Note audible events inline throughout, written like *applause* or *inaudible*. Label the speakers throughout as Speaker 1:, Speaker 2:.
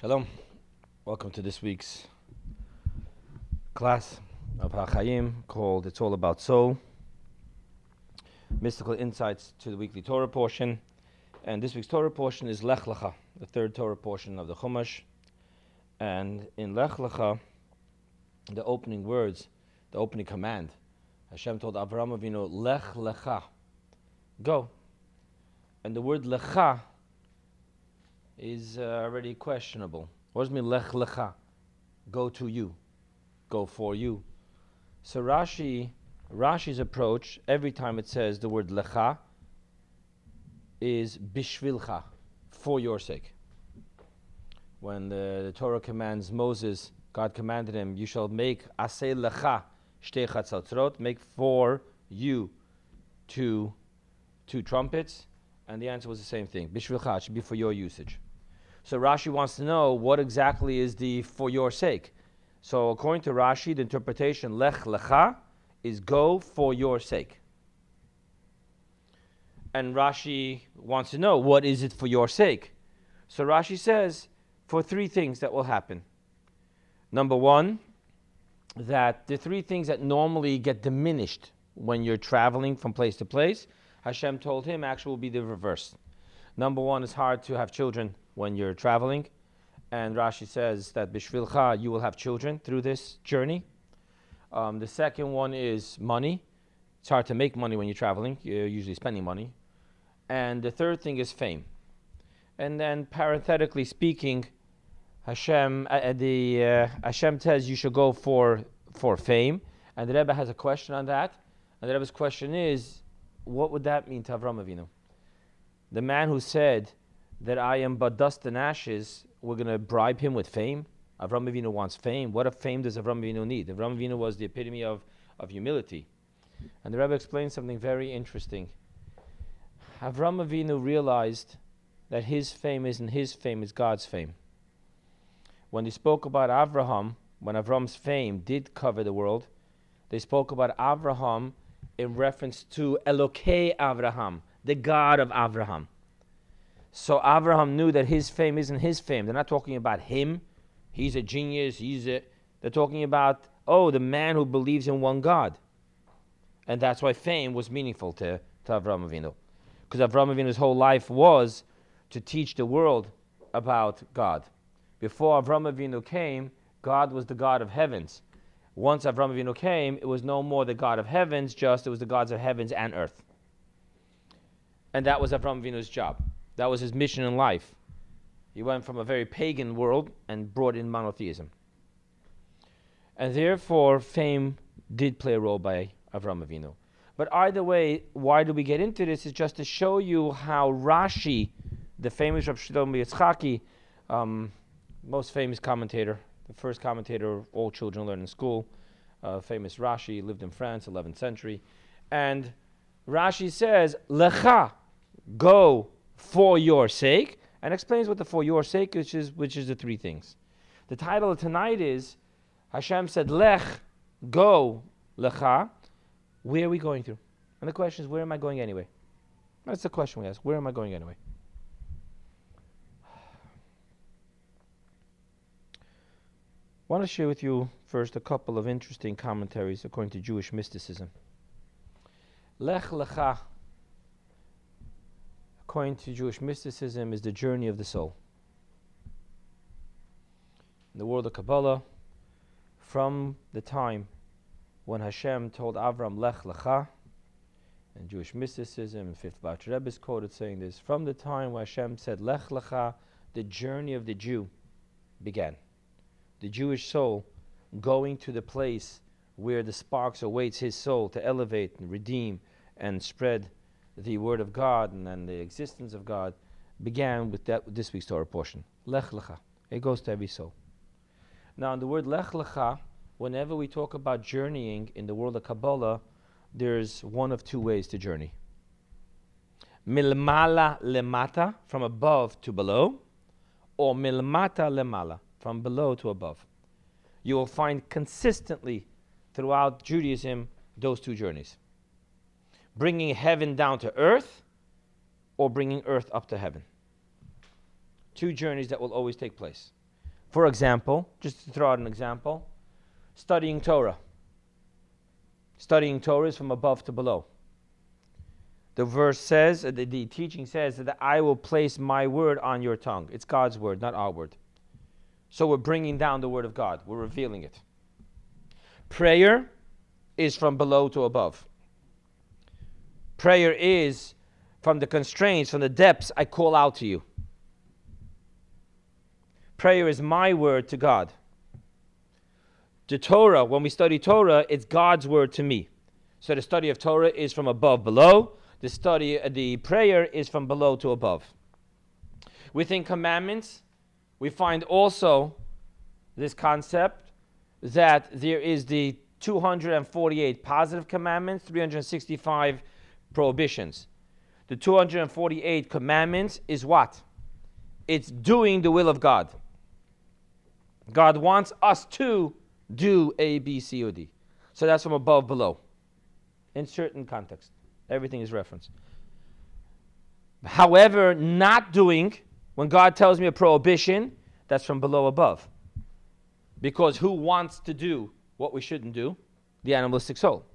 Speaker 1: Shalom. Welcome to this week's class of HaChaim called It's All About Soul. Mystical insights to the weekly Torah portion. And this week's Torah portion is Lech Lecha, the third Torah portion of the Chumash. And in Lech Lecha, the opening words, the opening command, Hashem told Avraham Avinu, Lech Lecha, go. And the word Lecha is uh, already questionable. What does mean, lech lecha? Go to you, go for you. So Rashi, Rashi's approach, every time it says the word lecha, is bishvilcha, for your sake. When the, the Torah commands Moses, God commanded him, you shall make asay lecha shtei make for you two, two trumpets, and the answer was the same thing. Bishvilcha, should be for your usage. So Rashi wants to know what exactly is the for your sake. So according to Rashi, the interpretation lech lecha is go for your sake. And Rashi wants to know what is it for your sake. So Rashi says for three things that will happen. Number one, that the three things that normally get diminished when you're traveling from place to place, Hashem told him actually will be the reverse. Number one, it's hard to have children when you're traveling. And Rashi says that Bishvilcha, you will have children through this journey. Um, the second one is money. It's hard to make money when you're traveling, you're usually spending money. And the third thing is fame. And then, parenthetically speaking, Hashem, uh, the, uh, Hashem says you should go for, for fame. And the Rebbe has a question on that. And the Rebbe's question is, what would that mean to Avram Avinu? The man who said, that I am but dust and ashes, we're going to bribe him with fame? Avram Avinu wants fame. What a fame does Avram Avinu need? Avram Avinu was the epitome of, of humility. And the Rebbe explained something very interesting. Avram Avinu realized that his fame isn't his fame, it's God's fame. When they spoke about Avraham, when Avram's fame did cover the world, they spoke about Avraham in reference to Elokei Avraham, the God of Abraham. So Abraham knew that his fame isn't his fame. They're not talking about him. He's a genius. He's a. They're talking about oh, the man who believes in one God. And that's why fame was meaningful to, to Avram Avinu. Because Avram Avinu's whole life was to teach the world about God. Before Avram Avinu came, God was the God of heavens. Once Avram Avinu came, it was no more the God of heavens, just it was the gods of heavens and earth. And that was Avram Avinu's job. That was his mission in life. He went from a very pagan world and brought in monotheism. And therefore, fame did play a role by Avram Avinu. But either way, why do we get into this? Is just to show you how Rashi, the famous Rav Shlomo Yitzchaki, um, most famous commentator, the first commentator all children learn in school, uh, famous Rashi, lived in France, 11th century. And Rashi says, Lecha, go for your sake, and explains what the for your sake, which is which is the three things. The title of tonight is Hashem said, Lech, go, lecha. Where are we going to? And the question is, where am I going anyway? That's the question we ask. Where am I going anyway? I want to share with you first a couple of interesting commentaries according to Jewish mysticism. Lech lecha according to Jewish mysticism, is the journey of the soul. In the world of Kabbalah, from the time when Hashem told Avram, Lech Lecha, and Jewish mysticism, Fifth Bach Rebbe is quoted saying this, from the time when Hashem said, Lech Lecha, the journey of the Jew began. The Jewish soul going to the place where the sparks awaits his soul to elevate and redeem and spread the Word of God and, and the existence of God began with that this week's Torah portion. Lech lecha. It goes to every soul. Now, in the word lech lecha, whenever we talk about journeying in the world of Kabbalah, there's one of two ways to journey. Milmala lemata, from above to below, or milmata lemala, from below to above. You will find consistently throughout Judaism those two journeys bringing heaven down to earth or bringing earth up to heaven. Two journeys that will always take place. For example, just to throw out an example, studying Torah. Studying Torah is from above to below. The verse says, uh, the, the teaching says that I will place my word on your tongue. It's God's word, not our word. So we're bringing down the word of God, we're revealing it. Prayer is from below to above. Prayer is from the constraints, from the depths, I call out to you. Prayer is my word to God. The Torah, when we study Torah, it's God's word to me. So the study of Torah is from above below. The study, uh, the prayer is from below to above. Within commandments, we find also this concept that there is the 248 positive commandments, 365 prohibitions. The 248 commandments is what? It's doing the will of God. God wants us to do A, B, C, or D. So that's from above below. In certain context. Everything is referenced. However, not doing, when God tells me a prohibition, that's from below above. Because who wants to do what we shouldn't do? The animalistic soul.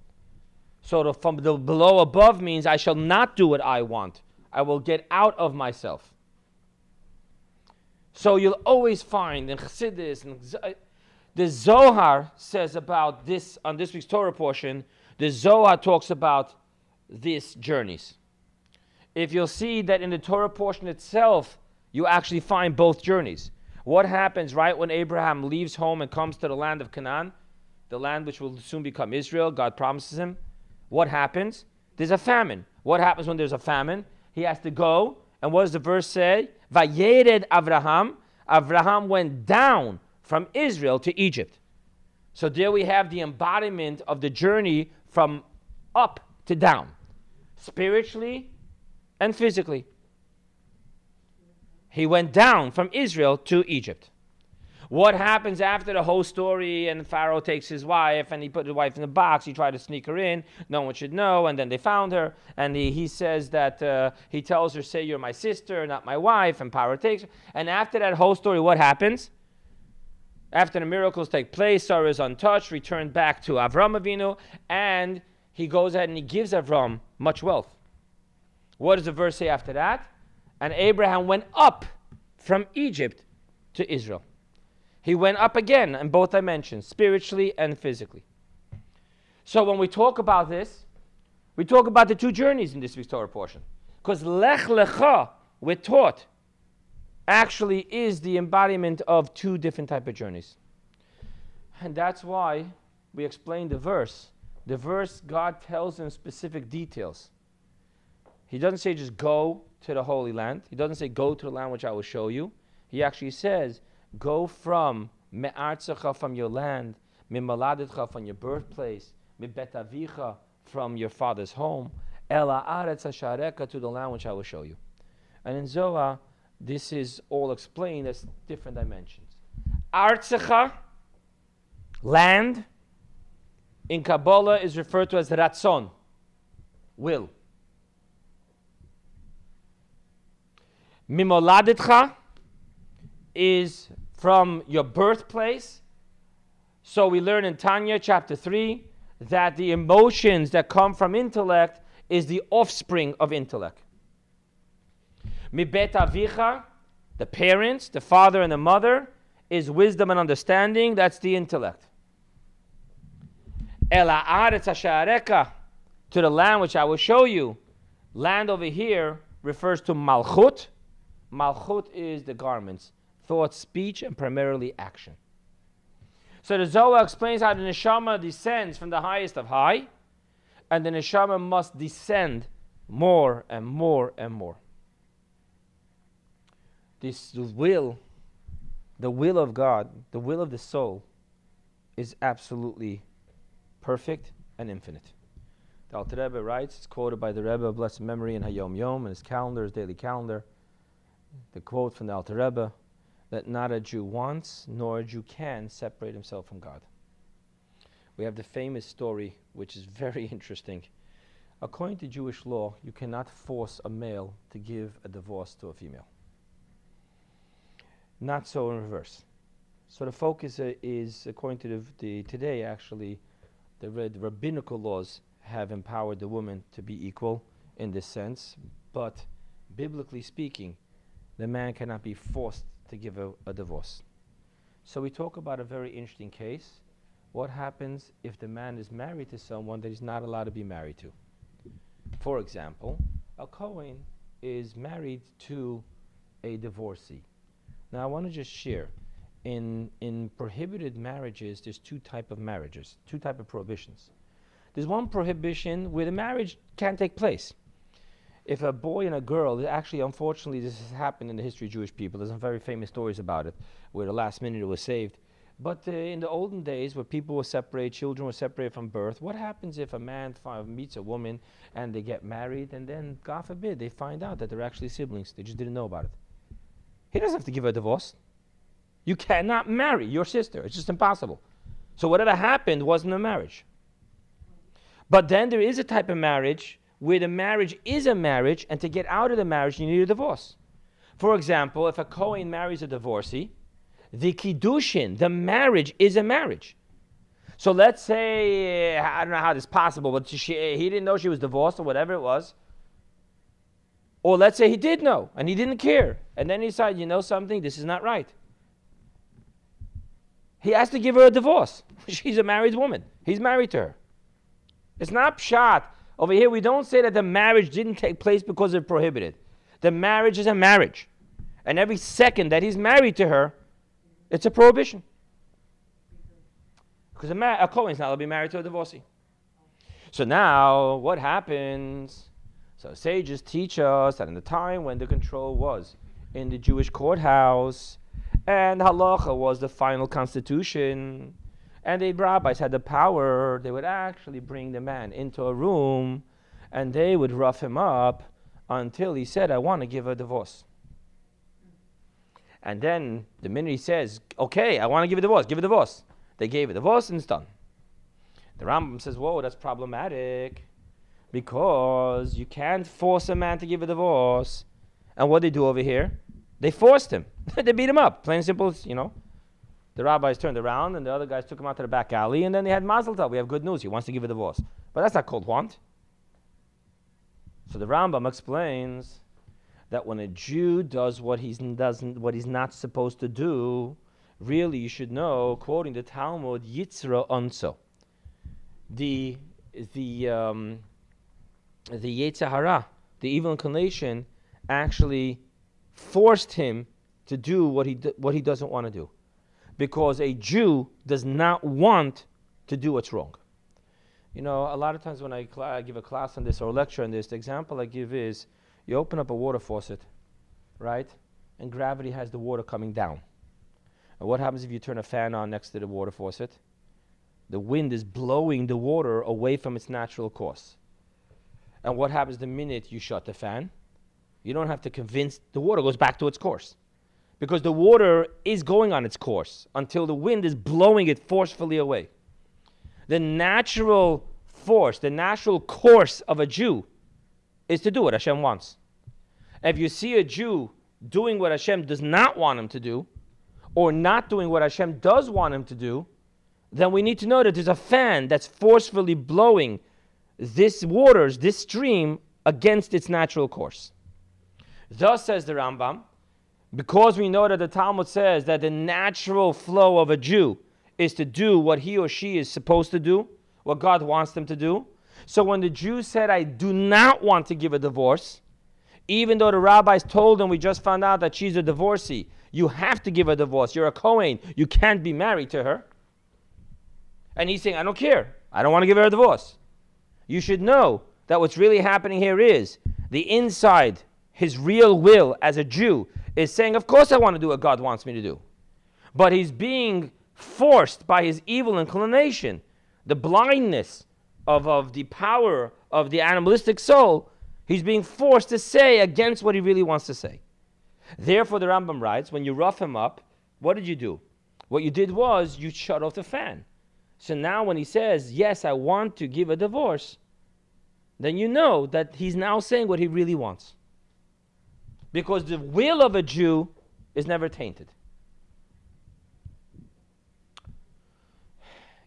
Speaker 1: So the, from the below above means I shall not do what I want. I will get out of myself. So you'll always find in Chassidus, and the Zohar says about this, on this week's Torah portion, the Zohar talks about these journeys. If you'll see that in the Torah portion itself, you actually find both journeys. What happens right when Abraham leaves home and comes to the land of Canaan, the land which will soon become Israel? God promises him. What happens? There's a famine. What happens when there's a famine? He has to go, and what does the verse say? Vayered Avraham. Avraham went down from Israel to Egypt. So there we have the embodiment of the journey from up to down spiritually and physically. He went down from Israel to Egypt. What happens after the whole story and Pharaoh takes his wife and he put his wife in the box? He tried to sneak her in. No one should know. And then they found her. And he, he says that uh, he tells her, Say, you're my sister, not my wife. And Pharaoh takes her. And after that whole story, what happens? After the miracles take place, Sarah is untouched, returned back to Avram Avinu, and he goes ahead and he gives Avram much wealth. What does the verse say after that? And Abraham went up from Egypt to Israel. He went up again in both dimensions, spiritually and physically. So when we talk about this, we talk about the two journeys in this week's Torah portion. Because Lech Lecha, we're taught, actually is the embodiment of two different type of journeys. And that's why we explain the verse the verse, God tells in specific details. He doesn't say just go to the Holy Land. He doesn't say go to the land which I will show you. He actually says go from me'artzecha from your land, mimaladetcha from your birthplace, mibetavicha from your father's home, ela aretz ashareka to the land which I will show you. And in Zohar, this is all explained as different dimensions. Artzecha, land, in Kabbalah is referred to as ratzon, will. Mimoladitcha is from your birthplace. So we learn in Tanya chapter 3 that the emotions that come from intellect is the offspring of intellect. Mibet avicha, the parents, the father and the mother, is wisdom and understanding. That's the intellect. Ela aretz to the land which I will show you. Land over here refers to malchut. Malchut is the garments, thought, speech, and primarily action. So the Zohar explains how the neshama descends from the highest of high, and the neshama must descend more and more and more. This will, the will of God, the will of the soul, is absolutely perfect and infinite. The Alter Rebbe writes, it's quoted by the Rebbe of blessed memory in Hayom Yom, in his calendar, his daily calendar. The quote from the Alter Rebbe that not a Jew wants, nor a Jew can separate himself from God. We have the famous story, which is very *laughs* interesting. According to Jewish law, you cannot force a male to give a divorce to a female. Not so in reverse. So the focus uh, is, according to the, the today, actually, the, the rabbinical laws have empowered the woman to be equal in this sense, but biblically speaking, the man cannot be forced to give a, a divorce. So we talk about a very interesting case. What happens if the man is married to someone that he's not allowed to be married to? For example, a Cohen is married to a divorcee. Now I want to just share in in prohibited marriages there's two type of marriages two type of prohibitions there's one prohibition where the marriage can't take place if a boy and a girl actually unfortunately this has happened in the history of jewish people there's some very famous stories about it where the last minute it was saved but uh, in the olden days where people were separated children were separated from birth what happens if a man meets a woman and they get married and then god forbid they find out that they're actually siblings they just didn't know about it he doesn't have to give her a divorce you cannot marry your sister. It's just impossible. So whatever happened wasn't a marriage. But then there is a type of marriage where the marriage is a marriage, and to get out of the marriage, you need a divorce. For example, if a Kohen marries a divorcee, the kiddushin, the marriage, is a marriage. So let's say, I don't know how this is possible, but she, he didn't know she was divorced or whatever it was. Or let's say he did know and he didn't care. And then he decided, you know something, this is not right. He has to give her a divorce. *laughs* She's a married woman. He's married to her. It's not pshat. Over here, we don't say that the marriage didn't take place because it's prohibited. The marriage is a marriage. And every second that he's married to her, it's a prohibition. Because a, ma- a Kohen's not allowed to be married to a divorcee. So now, what happens? So sages teach us that in the time when the control was in the Jewish courthouse, and halacha was the final constitution. And the rabbis had the power, they would actually bring the man into a room and they would rough him up until he said, I want to give a divorce. And then the minute he says, Okay, I want to give a divorce, give a divorce, they gave a divorce and it's done. The Rambam says, Whoa, that's problematic because you can't force a man to give a divorce. And what they do over here? They forced him. *laughs* they beat him up. Plain and simple, you know. The rabbis turned around and the other guys took him out to the back alley and then they had Mazel Tov. We have good news. He wants to give a divorce. But that's not called want. So the Rambam explains that when a Jew does what he's doesn't what he's not supposed to do, really you should know, quoting the Talmud, Yitzra Onso. The the um, the Yetzer Hara, the evil inclination, actually forced him to do what he, do, what he doesn't want to do. Because a Jew does not want to do what's wrong. You know, a lot of times when I, cl- I give a class on this or a lecture on this, the example I give is you open up a water faucet, right? And gravity has the water coming down. And what happens if you turn a fan on next to the water faucet? The wind is blowing the water away from its natural course. And what happens the minute you shut the fan? You don't have to convince the water goes back to its course. Because the water is going on its course until the wind is blowing it forcefully away. The natural force, the natural course of a Jew is to do what Hashem wants. If you see a Jew doing what Hashem does not want him to do, or not doing what Hashem does want him to do, then we need to know that there's a fan that's forcefully blowing this waters, this stream, against its natural course. Thus says the Rambam, because we know that the Talmud says that the natural flow of a Jew is to do what he or she is supposed to do, what God wants them to do. So when the Jew said, I do not want to give a divorce, even though the rabbis told him, we just found out that she's a divorcee, you have to give a divorce. You're a Kohen. You can't be married to her. And he's saying, I don't care. I don't want to give her a divorce. You should know that what's really happening here is the inside his real will as a Jew is saying, Of course, I want to do what God wants me to do. But he's being forced by his evil inclination, the blindness of, of the power of the animalistic soul. He's being forced to say against what he really wants to say. Therefore, the Rambam writes, when you rough him up, what did you do? What you did was you shut off the fan. So now, when he says, Yes, I want to give a divorce, then you know that he's now saying what he really wants because the will of a Jew is never tainted.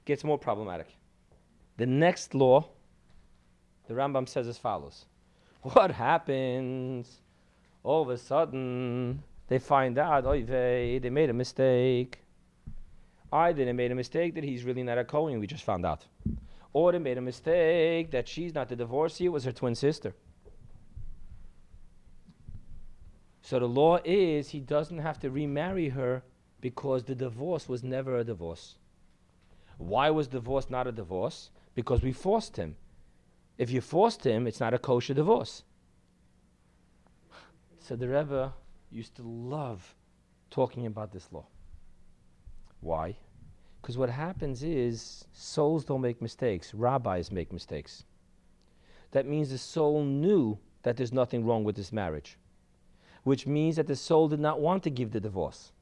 Speaker 1: gets more problematic. The next law, the Rambam says as follows *laughs* What happens? All of a sudden, they find out, oh, they made a mistake. I didn't made a mistake that he's really not a Kohen, we just found out. Or they made a mistake that she's not the divorcee, it was her twin sister. So the law is he doesn't have to remarry her because the divorce was never a divorce. Why was divorce not a divorce? Because we forced him. If you forced him, it's not a kosher divorce. So the Rebbe used to love talking about this law. Why? Because what happens is souls don't make mistakes, rabbis make mistakes. That means the soul knew that there's nothing wrong with this marriage, which means that the soul did not want to give the divorce.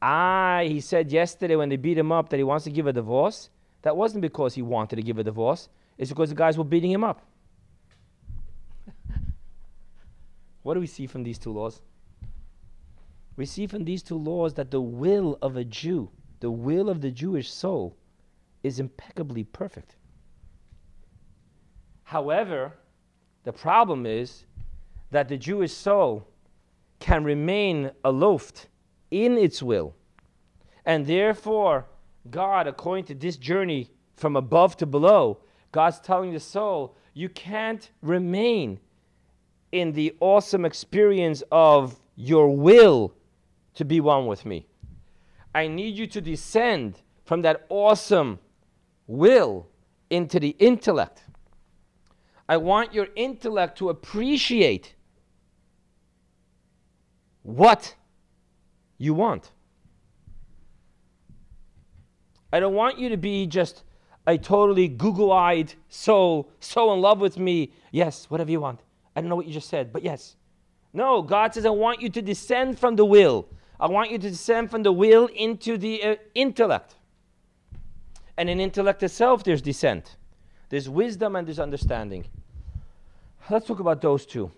Speaker 1: Ah, he said yesterday when they beat him up that he wants to give a divorce. That wasn't because he wanted to give a divorce, it's because the guys were beating him up. *laughs* what do we see from these two laws? We see from these two laws that the will of a Jew, the will of the Jewish soul, is impeccably perfect. However, the problem is that the Jewish soul can remain aloft in its will. And therefore, God, according to this journey from above to below, God's telling the soul, you can't remain in the awesome experience of your will to be one with me. I need you to descend from that awesome will into the intellect. I want your intellect to appreciate what you want. I don't want you to be just a totally Google eyed soul, so in love with me. Yes, whatever you want. I don't know what you just said, but yes. No, God says, I want you to descend from the will. I want you to descend from the will into the uh, intellect. And in intellect itself, there's descent. There's wisdom and there's understanding. Let's talk about those two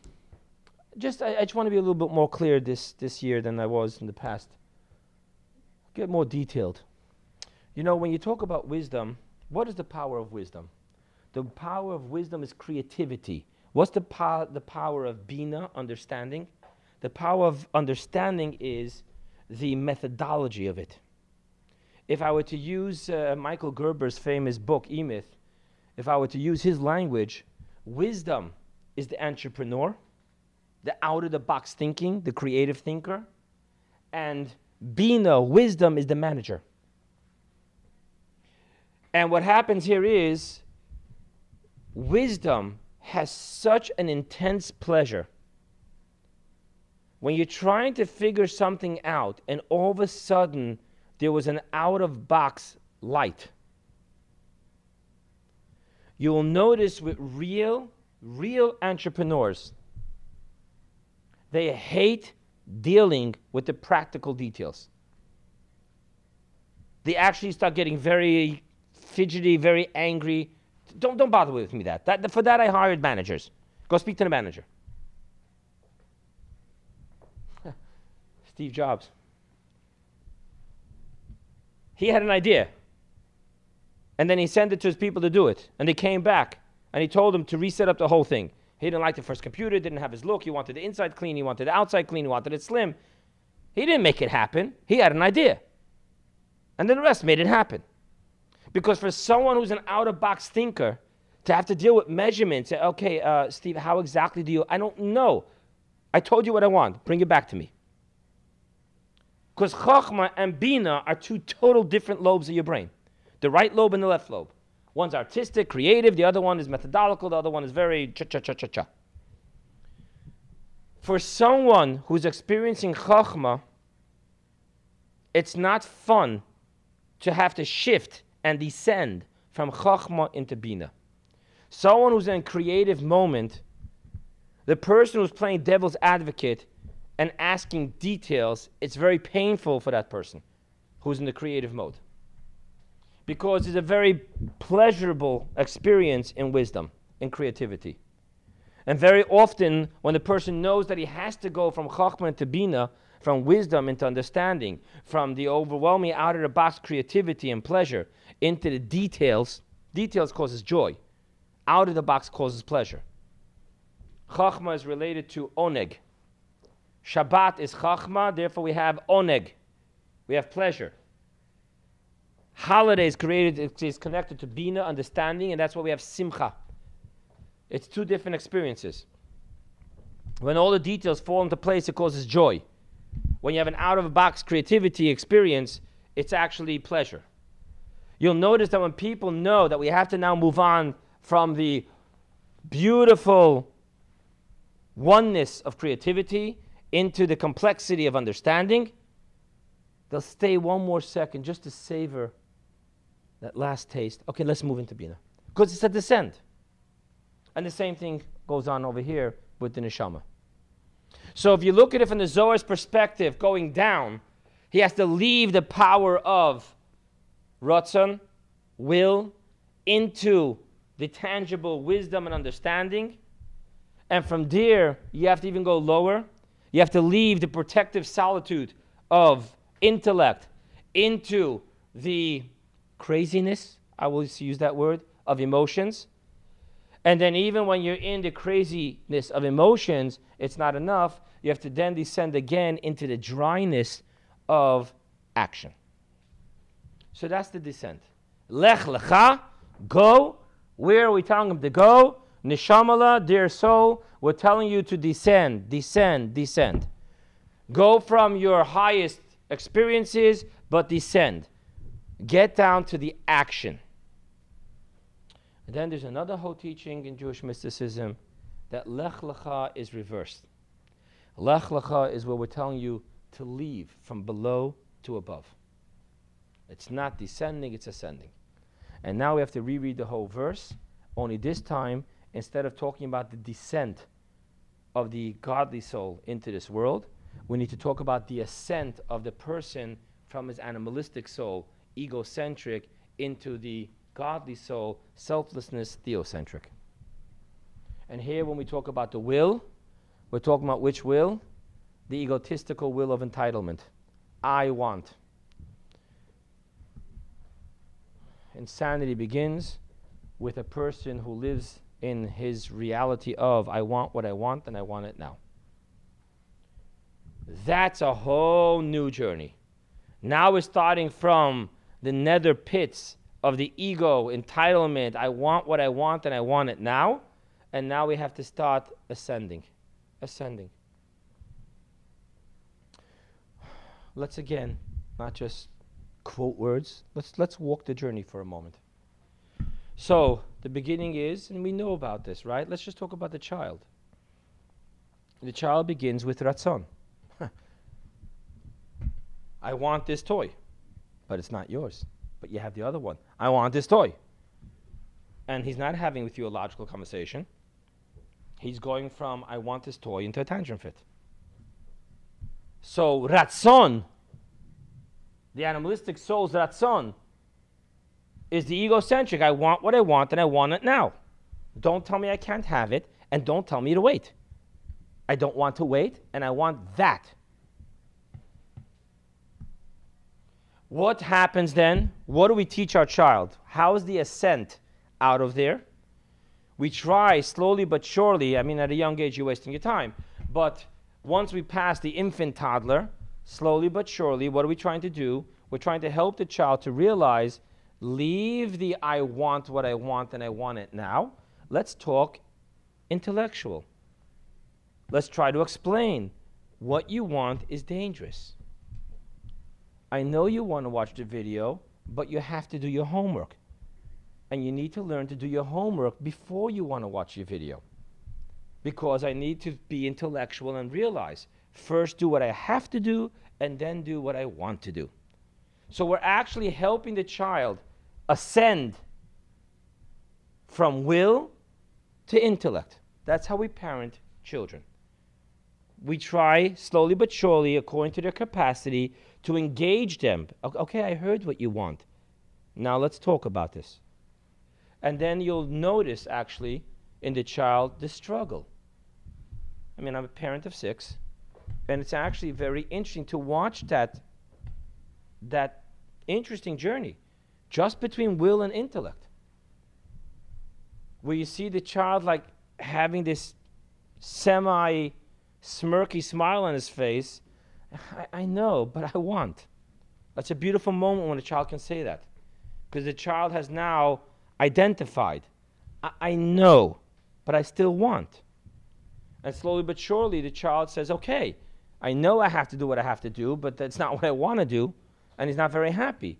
Speaker 1: just I, I, just want to be a little bit more clear this, this year than I was in the past. Get more detailed. You know, when you talk about wisdom, what is the power of wisdom? The power of wisdom is creativity. What's the, po- the power of bina, understanding? The power of understanding is the methodology of it. If I were to use uh, Michael Gerber's famous book, E Myth, if I were to use his language, wisdom is the entrepreneur the out of the box thinking, the creative thinker, and Bina, wisdom, is the manager. And what happens here is wisdom has such an intense pleasure. When you're trying to figure something out, and all of a sudden there was an out of box light, you will notice with real, real entrepreneurs they hate dealing with the practical details. They actually start getting very fidgety, very angry. Don't, don't bother with me that. that. For that, I hired managers. Go speak to the manager. *laughs* Steve Jobs. He had an idea. And then he sent it to his people to do it. And they came back. And he told them to reset up the whole thing. He didn't like the first computer, didn't have his look. He wanted the inside clean, he wanted the outside clean, he wanted it slim. He didn't make it happen. He had an idea. And then the rest made it happen. Because for someone who's an out of box thinker, to have to deal with measurements, okay, uh, Steve, how exactly do you? I don't know. I told you what I want. Bring it back to me. Because Chachma and Bina are two total different lobes of your brain the right lobe and the left lobe. One's artistic, creative, the other one is methodological, the other one is very cha cha cha cha cha. For someone who's experiencing chachma, it's not fun to have to shift and descend from chachma into bina. Someone who's in a creative moment, the person who's playing devil's advocate and asking details, it's very painful for that person who's in the creative mode because it's a very pleasurable experience in wisdom, in creativity. And very often, when the person knows that he has to go from Chachma to Bina, from wisdom into understanding, from the overwhelming out of the box creativity and pleasure into the details. Details causes joy. Out of the box causes pleasure. Chachma is related to oneg. Shabbat is chachma, therefore we have oneg. We have pleasure. Holidays created is connected to bina, understanding, and that's why we have simcha. It's two different experiences. When all the details fall into place, it causes joy. When you have an out of box creativity experience, it's actually pleasure. You'll notice that when people know that we have to now move on from the beautiful oneness of creativity into the complexity of understanding, they'll stay one more second just to savor that last taste. Okay, let's move into Bina. Because it's a descent. And the same thing goes on over here with the neshama. So if you look at it from the Zohar's perspective, going down, he has to leave the power of ratzon, will, into the tangible wisdom and understanding. And from there, you have to even go lower. You have to leave the protective solitude of intellect into the craziness, I will use that word, of emotions. And then, even when you're in the craziness of emotions, it's not enough. You have to then descend again into the dryness of action. So that's the descent. Lech lecha, go. Where are we telling him to go? Nishamala, dear soul, we're telling you to descend, descend, descend. Go from your highest experiences, but descend. Get down to the action. And then there's another whole teaching in Jewish mysticism that Lech Lecha is reversed. Lech Lecha is where we're telling you to leave from below to above. It's not descending, it's ascending. And now we have to reread the whole verse, only this time, instead of talking about the descent of the godly soul into this world, we need to talk about the ascent of the person from his animalistic soul egocentric into the godly soul, selflessness, theocentric. And here, when we talk about the will, we're talking about which will? The egotistical will of entitlement. I want. Insanity begins with a person who lives in his reality of, I want what I want and I want it now. That's a whole new journey. Now we're starting from the nether pits of the ego, entitlement. I want what I want and I want it now. And now we have to start ascending. Ascending. Let's again, not just quote words, let's, let's walk the journey for a moment. So, the beginning is, and we know about this, right? Let's just talk about the child. The child begins with ratzon. *laughs* I want this toy but it's not yours. But you have the other one. I want this toy. And he's not having with you a logical conversation. He's going from I want this toy into a tantrum fit. So ratzon, the animalistic soul's ratzon, is the egocentric. I want what I want and I want it now. Don't tell me I can't have it and don't tell me to wait. I don't want to wait and I want that. What happens then? What do we teach our child? How is the ascent out of there? We try slowly but surely. I mean, at a young age, you're wasting your time. But once we pass the infant toddler, slowly but surely, what are we trying to do? We're trying to help the child to realize leave the I want what I want and I want it now. Let's talk intellectual. Let's try to explain what you want is dangerous. I know you want to watch the video, but you have to do your homework. And you need to learn to do your homework before you want to watch your video. Because I need to be intellectual and realize first do what I have to do and then do what I want to do. So we're actually helping the child ascend from will to intellect. That's how we parent children. We try slowly but surely, according to their capacity, to engage them. Okay, I heard what you want. Now let's talk about this. And then you'll notice actually in the child the struggle. I mean, I'm a parent of six. And it's actually very interesting to watch that, that interesting journey just between will and intellect. Where you see the child like having this semi smirky smile on his face. I, I know, but I want. That's a beautiful moment when a child can say that. Because the child has now identified. I, I know, but I still want. And slowly but surely, the child says, okay, I know I have to do what I have to do, but that's not what I want to do. And he's not very happy.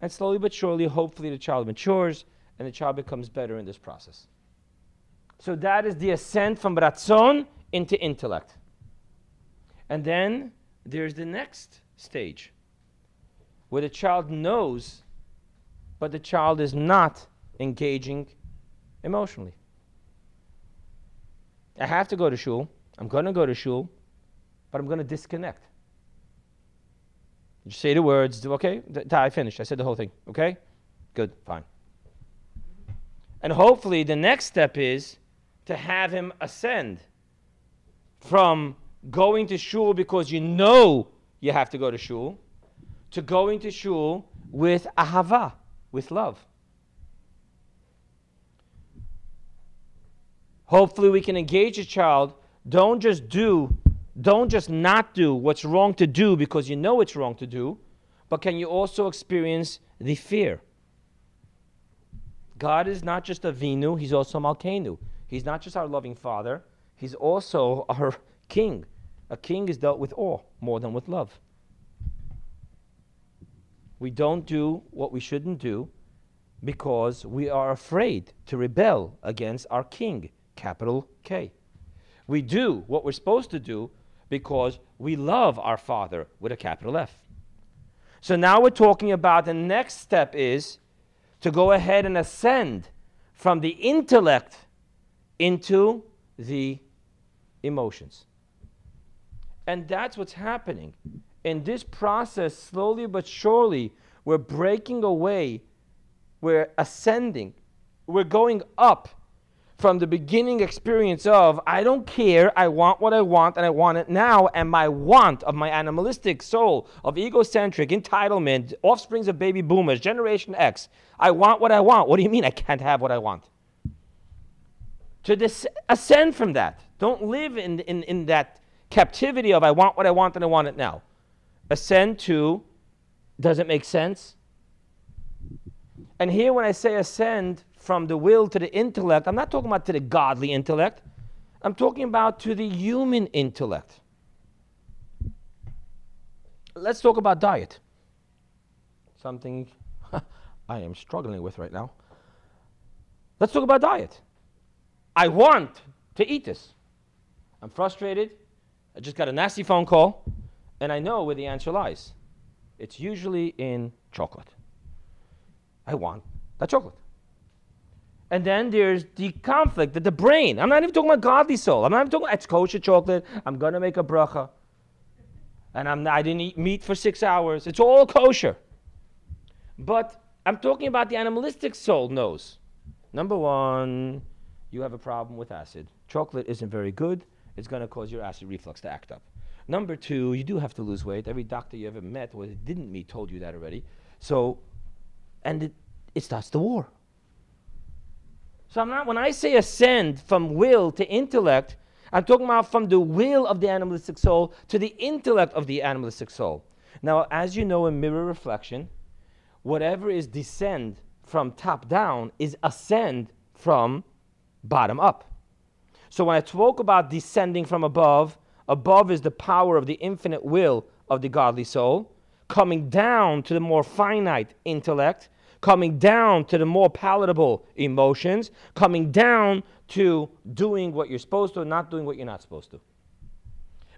Speaker 1: And slowly but surely, hopefully, the child matures and the child becomes better in this process. So that is the ascent from ratzon into intellect. And then there's the next stage where the child knows, but the child is not engaging emotionally. I have to go to shul. I'm going to go to shul, but I'm going to disconnect. You say the words, okay, I finished. I said the whole thing, okay? Good, fine. And hopefully the next step is to have him ascend from going to shul because you know you have to go to shul to going to shul with ahava, with love. Hopefully, we can engage a child. Don't just do, don't just not do what's wrong to do because you know it's wrong to do, but can you also experience the fear? God is not just Avinu, He's also Malkenu. He's not just our loving Father, He's also *laughs* our King. A king is dealt with awe more than with love. We don't do what we shouldn't do because we are afraid to rebel against our king, capital K. We do what we're supposed to do because we love our Father with a capital F. So now we're talking about the next step is to go ahead and ascend from the intellect into the emotions. And that's what's happening. In this process, slowly but surely, we're breaking away, we're ascending, we're going up from the beginning experience of I don't care, I want what I want, and I want it now, and my want of my animalistic soul, of egocentric entitlement, offsprings of baby boomers, Generation X. I want what I want. What do you mean I can't have what I want? To dis- ascend from that. Don't live in, in, in that captivity of I want what I want and I want it now. Ascend to, does it make sense? And here, when I say ascend from the will to the intellect, I'm not talking about to the godly intellect, I'm talking about to the human intellect. Let's talk about diet. Something *laughs* I am struggling with right now. Let's talk about diet. I want to eat this. I'm frustrated. I just got a nasty phone call, and I know where the answer lies. It's usually in chocolate. I want that chocolate. And then there's the conflict that the brain. I'm not even talking about godly soul. I'm not even talking about it's kosher chocolate. I'm gonna make a bracha. And I'm I didn't eat meat for six hours. It's all kosher. But I'm talking about the animalistic soul knows. Number one, you have a problem with acid. Chocolate isn't very good it's going to cause your acid reflux to act up. Number two, you do have to lose weight. Every doctor you ever met or didn't meet told you that already. So, and it, it starts the war. So I'm not, when I say ascend from will to intellect, I'm talking about from the will of the animalistic soul to the intellect of the animalistic soul. Now, as you know in mirror reflection, whatever is descend from top down is ascend from bottom up. So when I spoke about descending from above, above is the power of the infinite will of the godly soul, coming down to the more finite intellect, coming down to the more palatable emotions, coming down to doing what you're supposed to and not doing what you're not supposed to.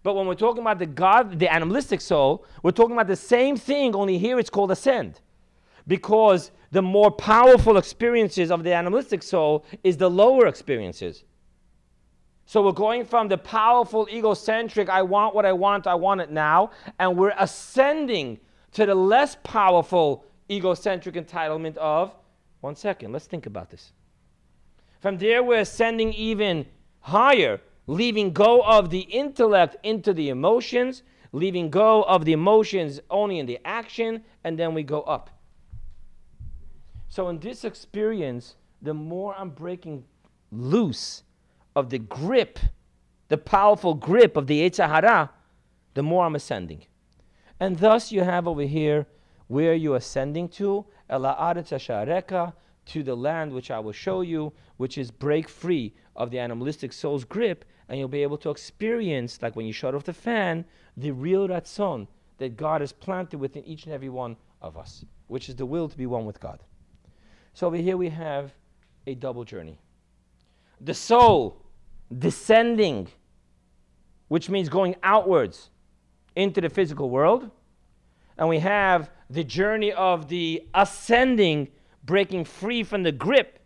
Speaker 1: But when we're talking about the God, the animalistic soul, we're talking about the same thing, only here it's called ascend. Because the more powerful experiences of the animalistic soul is the lower experiences. So we're going from the powerful, egocentric, I want what I want, I want it now, and we're ascending to the less powerful, egocentric entitlement of, one second, let's think about this. From there, we're ascending even higher leaving go of the intellect into the emotions, leaving go of the emotions only in the action, and then we go up. So, in this experience, the more I'm breaking loose of the grip, the powerful grip of the Yetzer Hara, the more I'm ascending. And thus, you have over here where you're ascending to, to the land which I will show you, which is break free of the animalistic soul's grip, and you'll be able to experience, like when you shut off the fan, the real Ratzon that God has planted within each and every one of us, which is the will to be one with God. So over here we have a double journey. The soul descending, which means going outwards into the physical world. And we have the journey of the ascending, breaking free from the grip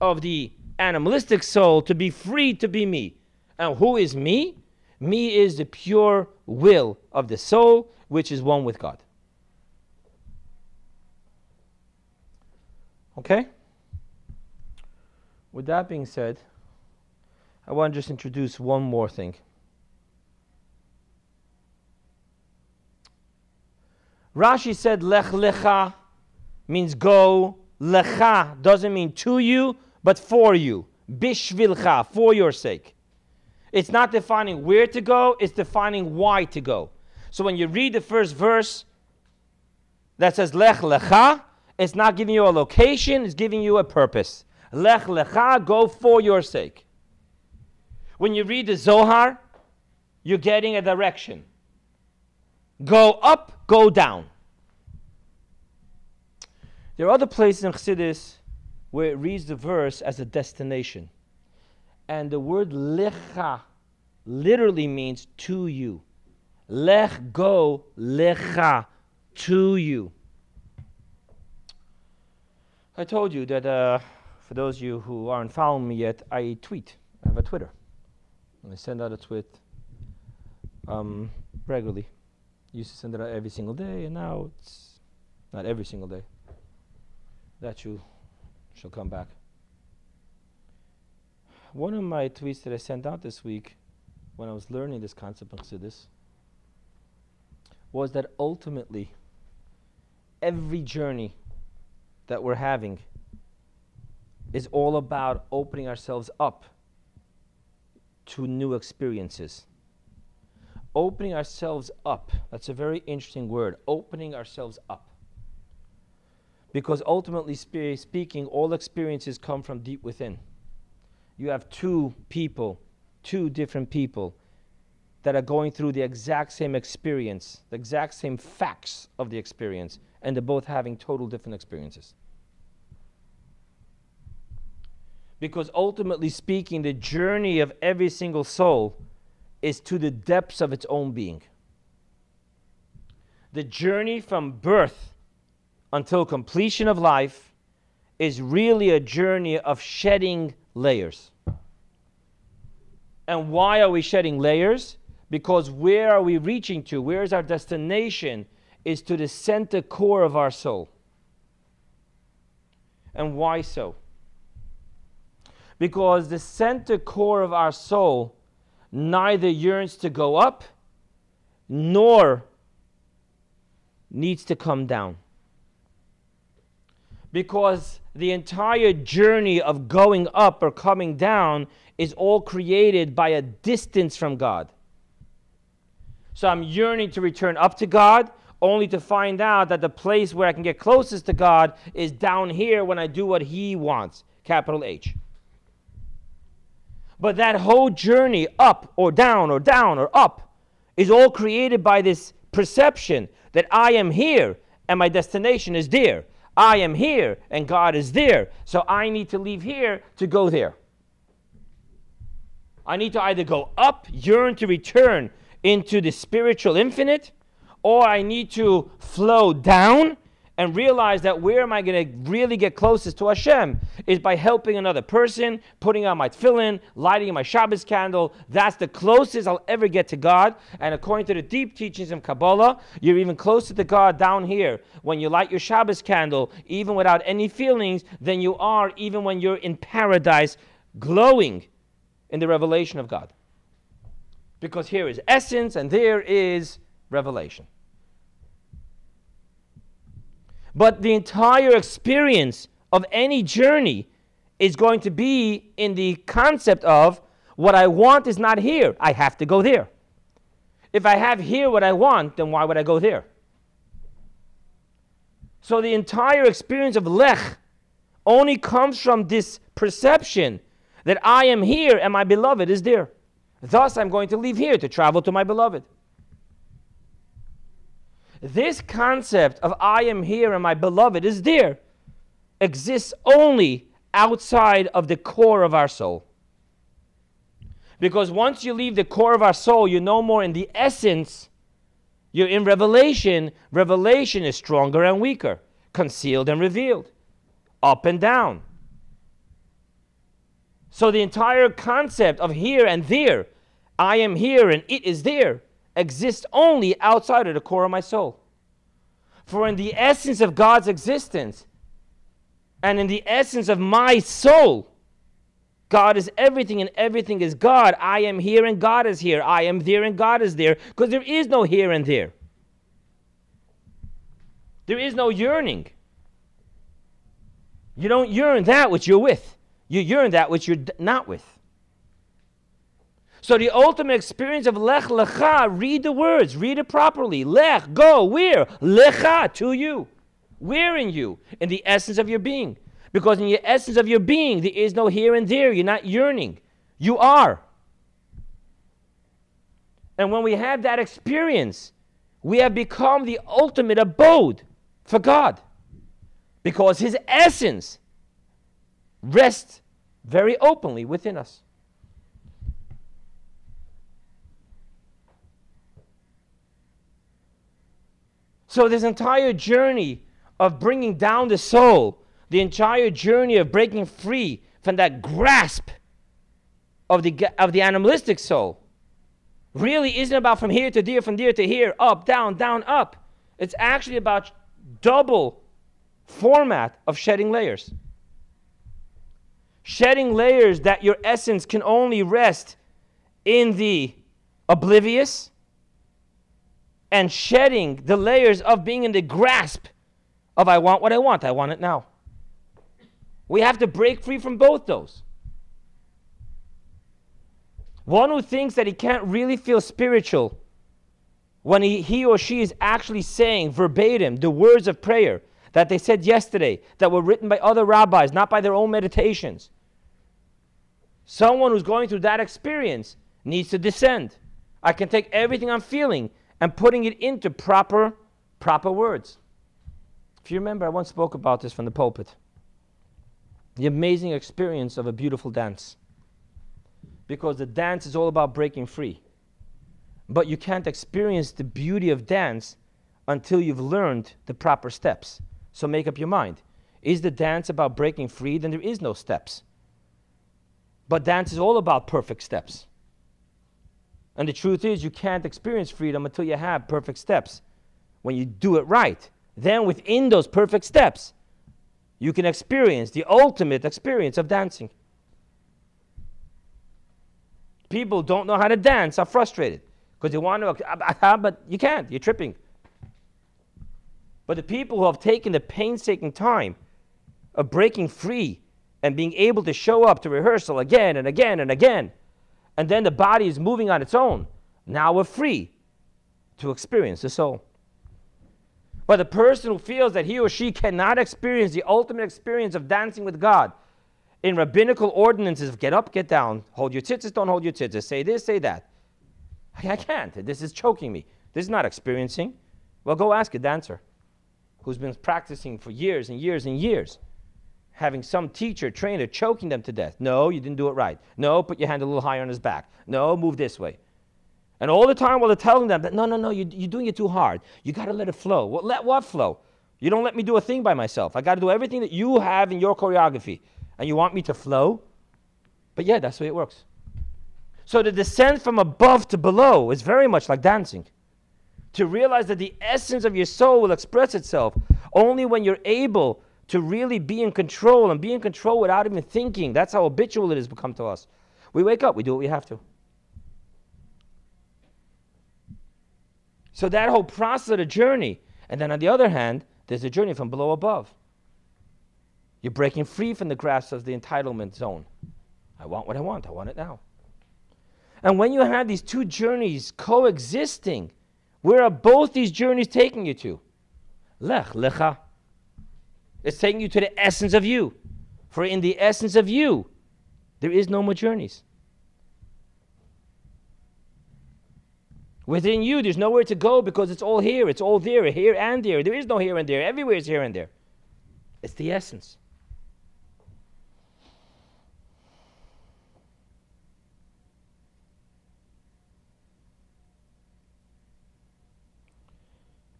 Speaker 1: of the animalistic soul to be free to be me. And who is me? Me is the pure will of the soul, which is one with God. Okay? With that being said, I want to just introduce one more thing. Rashi said lech lecha means go. Lecha doesn't mean to you, but for you. Bishvilcha, for your sake. It's not defining where to go, it's defining why to go. So when you read the first verse that says lech lecha, it's not giving you a location, it's giving you a purpose. Lech lecha, go for your sake. When you read the Zohar, you're getting a direction. Go up, go down. There are other places in Chassidus where it reads the verse as a destination. And the word lecha literally means to you. Lech go lecha to you. I told you that uh, for those of you who aren't following me yet, I tweet. I have a Twitter. I send out a tweet um, regularly. Used to send it out every single day, and now it's not every single day. That you shall come back. One of my tweets that I sent out this week when I was learning this concept of Chassidus was that ultimately every journey that we're having is all about opening ourselves up to new experiences. Opening ourselves up. That's a very interesting word. Opening ourselves up. Because ultimately spe- speaking, all experiences come from deep within. You have two people, two different people that are going through the exact same experience, the exact same facts of the experience, and they're both having total different experiences. Because ultimately speaking, the journey of every single soul is to the depths of its own being. The journey from birth until completion of life is really a journey of shedding layers. And why are we shedding layers? Because where are we reaching to? Where is our destination? Is to the center core of our soul. And why so? Because the center core of our soul neither yearns to go up nor needs to come down. Because the entire journey of going up or coming down is all created by a distance from God. So I'm yearning to return up to God, only to find out that the place where I can get closest to God is down here when I do what He wants, capital H. But that whole journey up or down or down or up is all created by this perception that I am here and my destination is there. I am here and God is there. So I need to leave here to go there. I need to either go up, yearn to return into the spiritual infinite, or I need to flow down and realize that where am I going to really get closest to Hashem is by helping another person, putting on my tefillin, lighting my Shabbos candle. That's the closest I'll ever get to God. And according to the deep teachings of Kabbalah, you're even closer to God down here when you light your Shabbos candle, even without any feelings, than you are even when you're in paradise glowing in the revelation of God. Because here is essence and there is revelation. But the entire experience of any journey is going to be in the concept of what I want is not here. I have to go there. If I have here what I want, then why would I go there? So the entire experience of Lech only comes from this perception that I am here and my beloved is there. Thus, I'm going to leave here to travel to my beloved. This concept of I am here and my beloved is there exists only outside of the core of our soul. Because once you leave the core of our soul, you're no more in the essence. You're in revelation. Revelation is stronger and weaker, concealed and revealed, up and down. So the entire concept of here and there, I am here and it is there, exists only outside of the core of my soul. For in the essence of God's existence and in the essence of my soul, God is everything and everything is God. I am here and God is here. I am there and God is there because there is no here and there. There is no yearning. You don't yearn that which you're with, you yearn that which you're not with. So the ultimate experience of Lech Lecha, read the words, read it properly. Lech, go, where? Lecha, to you. Where in you? In the essence of your being. Because in the essence of your being, there is no here and there. You're not yearning. You are. And when we have that experience, we have become the ultimate abode for God. Because His essence rests very openly within us. So, this entire journey of bringing down the soul the entire journey of breaking free from that grasp of the, of the animalistic soul really isn't about from here to there, from there to here, up, down, down, up. It's actually about double format of shedding layers. Shedding layers that your essence can only rest in the oblivious and shedding the layers of being in the grasp of I want what I want, I want it now. We have to break free from both those. One who thinks that he can't really feel spiritual when he, he or she is actually saying verbatim the words of prayer that they said yesterday, that were written by other rabbis, not by their own meditations. Someone who's going through that experience needs to descend. I can take everything I'm feeling and putting it into proper, proper words. If you remember, I once spoke about this from the pulpit the amazing experience of a beautiful dance. Because the dance is all about breaking free. But you can't experience the beauty of dance until you've learned the proper steps. So make up your mind. Is the dance about breaking free? Then there is no steps. But dance is all about perfect steps. And the truth is, you can't experience freedom until you have perfect steps. When you do it right, then within those perfect steps, you can experience the ultimate experience of dancing. People don't know how to dance, are frustrated because they want to, ah, ah, ah, but you can't, you're tripping. But the people who have taken the painstaking time of breaking free and being able to show up to rehearsal again and again and again, and then the body is moving on its own, now we're free to experience the soul. But the person who feels that he or she cannot experience the ultimate experience of dancing with God in rabbinical ordinances of get up, get down, hold your tzitzis, don't hold your tzitzis, say this, say that. I can't. This is choking me. This is not experiencing. Well, go ask a dancer who's been practicing for years and years and years, having some teacher, trainer choking them to death. No, you didn't do it right. No, put your hand a little higher on his back. No, move this way. And all the time while they're telling them that, no, no, no, you, you're doing it too hard. You got to let it flow. Well, let what flow? You don't let me do a thing by myself. I got to do everything that you have in your choreography. And you want me to flow? But yeah, that's the way it works. So the descent from above to below is very much like dancing. To realize that the essence of your soul will express itself only when you're able to really be in control and be in control without even thinking. That's how habitual it has become to us. We wake up, we do what we have to. So that whole process of the journey, and then on the other hand, there's a journey from below above. You're breaking free from the grasp of the entitlement zone. I want what I want, I want it now. And when you have these two journeys coexisting, where are both these journeys taking you to? Lech, lecha. It's taking you to the essence of you. For in the essence of you, there is no more journeys. Within you, there's nowhere to go because it's all here. It's all there, here and there. There is no here and there. Everywhere is here and there. It's the essence.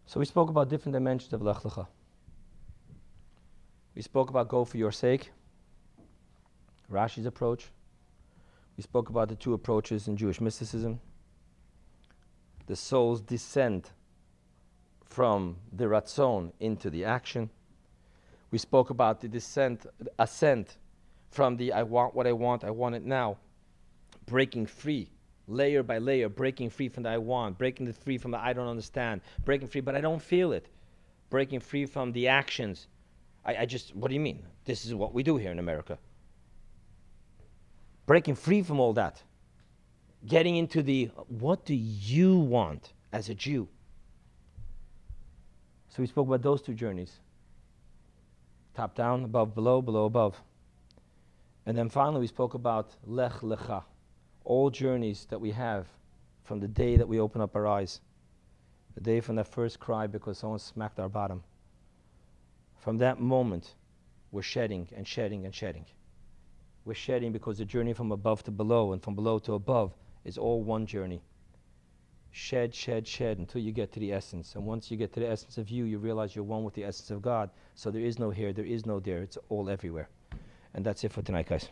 Speaker 1: So we spoke about different dimensions of Lech Lecha. We spoke about go for your sake, Rashi's approach. We spoke about the two approaches in Jewish mysticism. The soul's descent from the ratzon into the action. We spoke about the descent, ascent from the I want what I want, I want it now, breaking free layer by layer, breaking free from the I want, breaking the free from the I don't understand, breaking free, but I don't feel it, breaking free from the actions. I, I just, what do you mean? This is what we do here in America. Breaking free from all that, getting into the what do you want as a Jew? So we spoke about those two journeys top down, above, below, below, above. And then finally, we spoke about Lech Lecha all journeys that we have from the day that we open up our eyes, the day from that first cry because someone smacked our bottom. From that moment, we're shedding and shedding and shedding. We're shedding because the journey from above to below and from below to above is all one journey. Shed, shed, shed until you get to the essence. And once you get to the essence of you, you realize you're one with the essence of God. So there is no here, there is no there. It's all everywhere. And that's it for tonight, guys.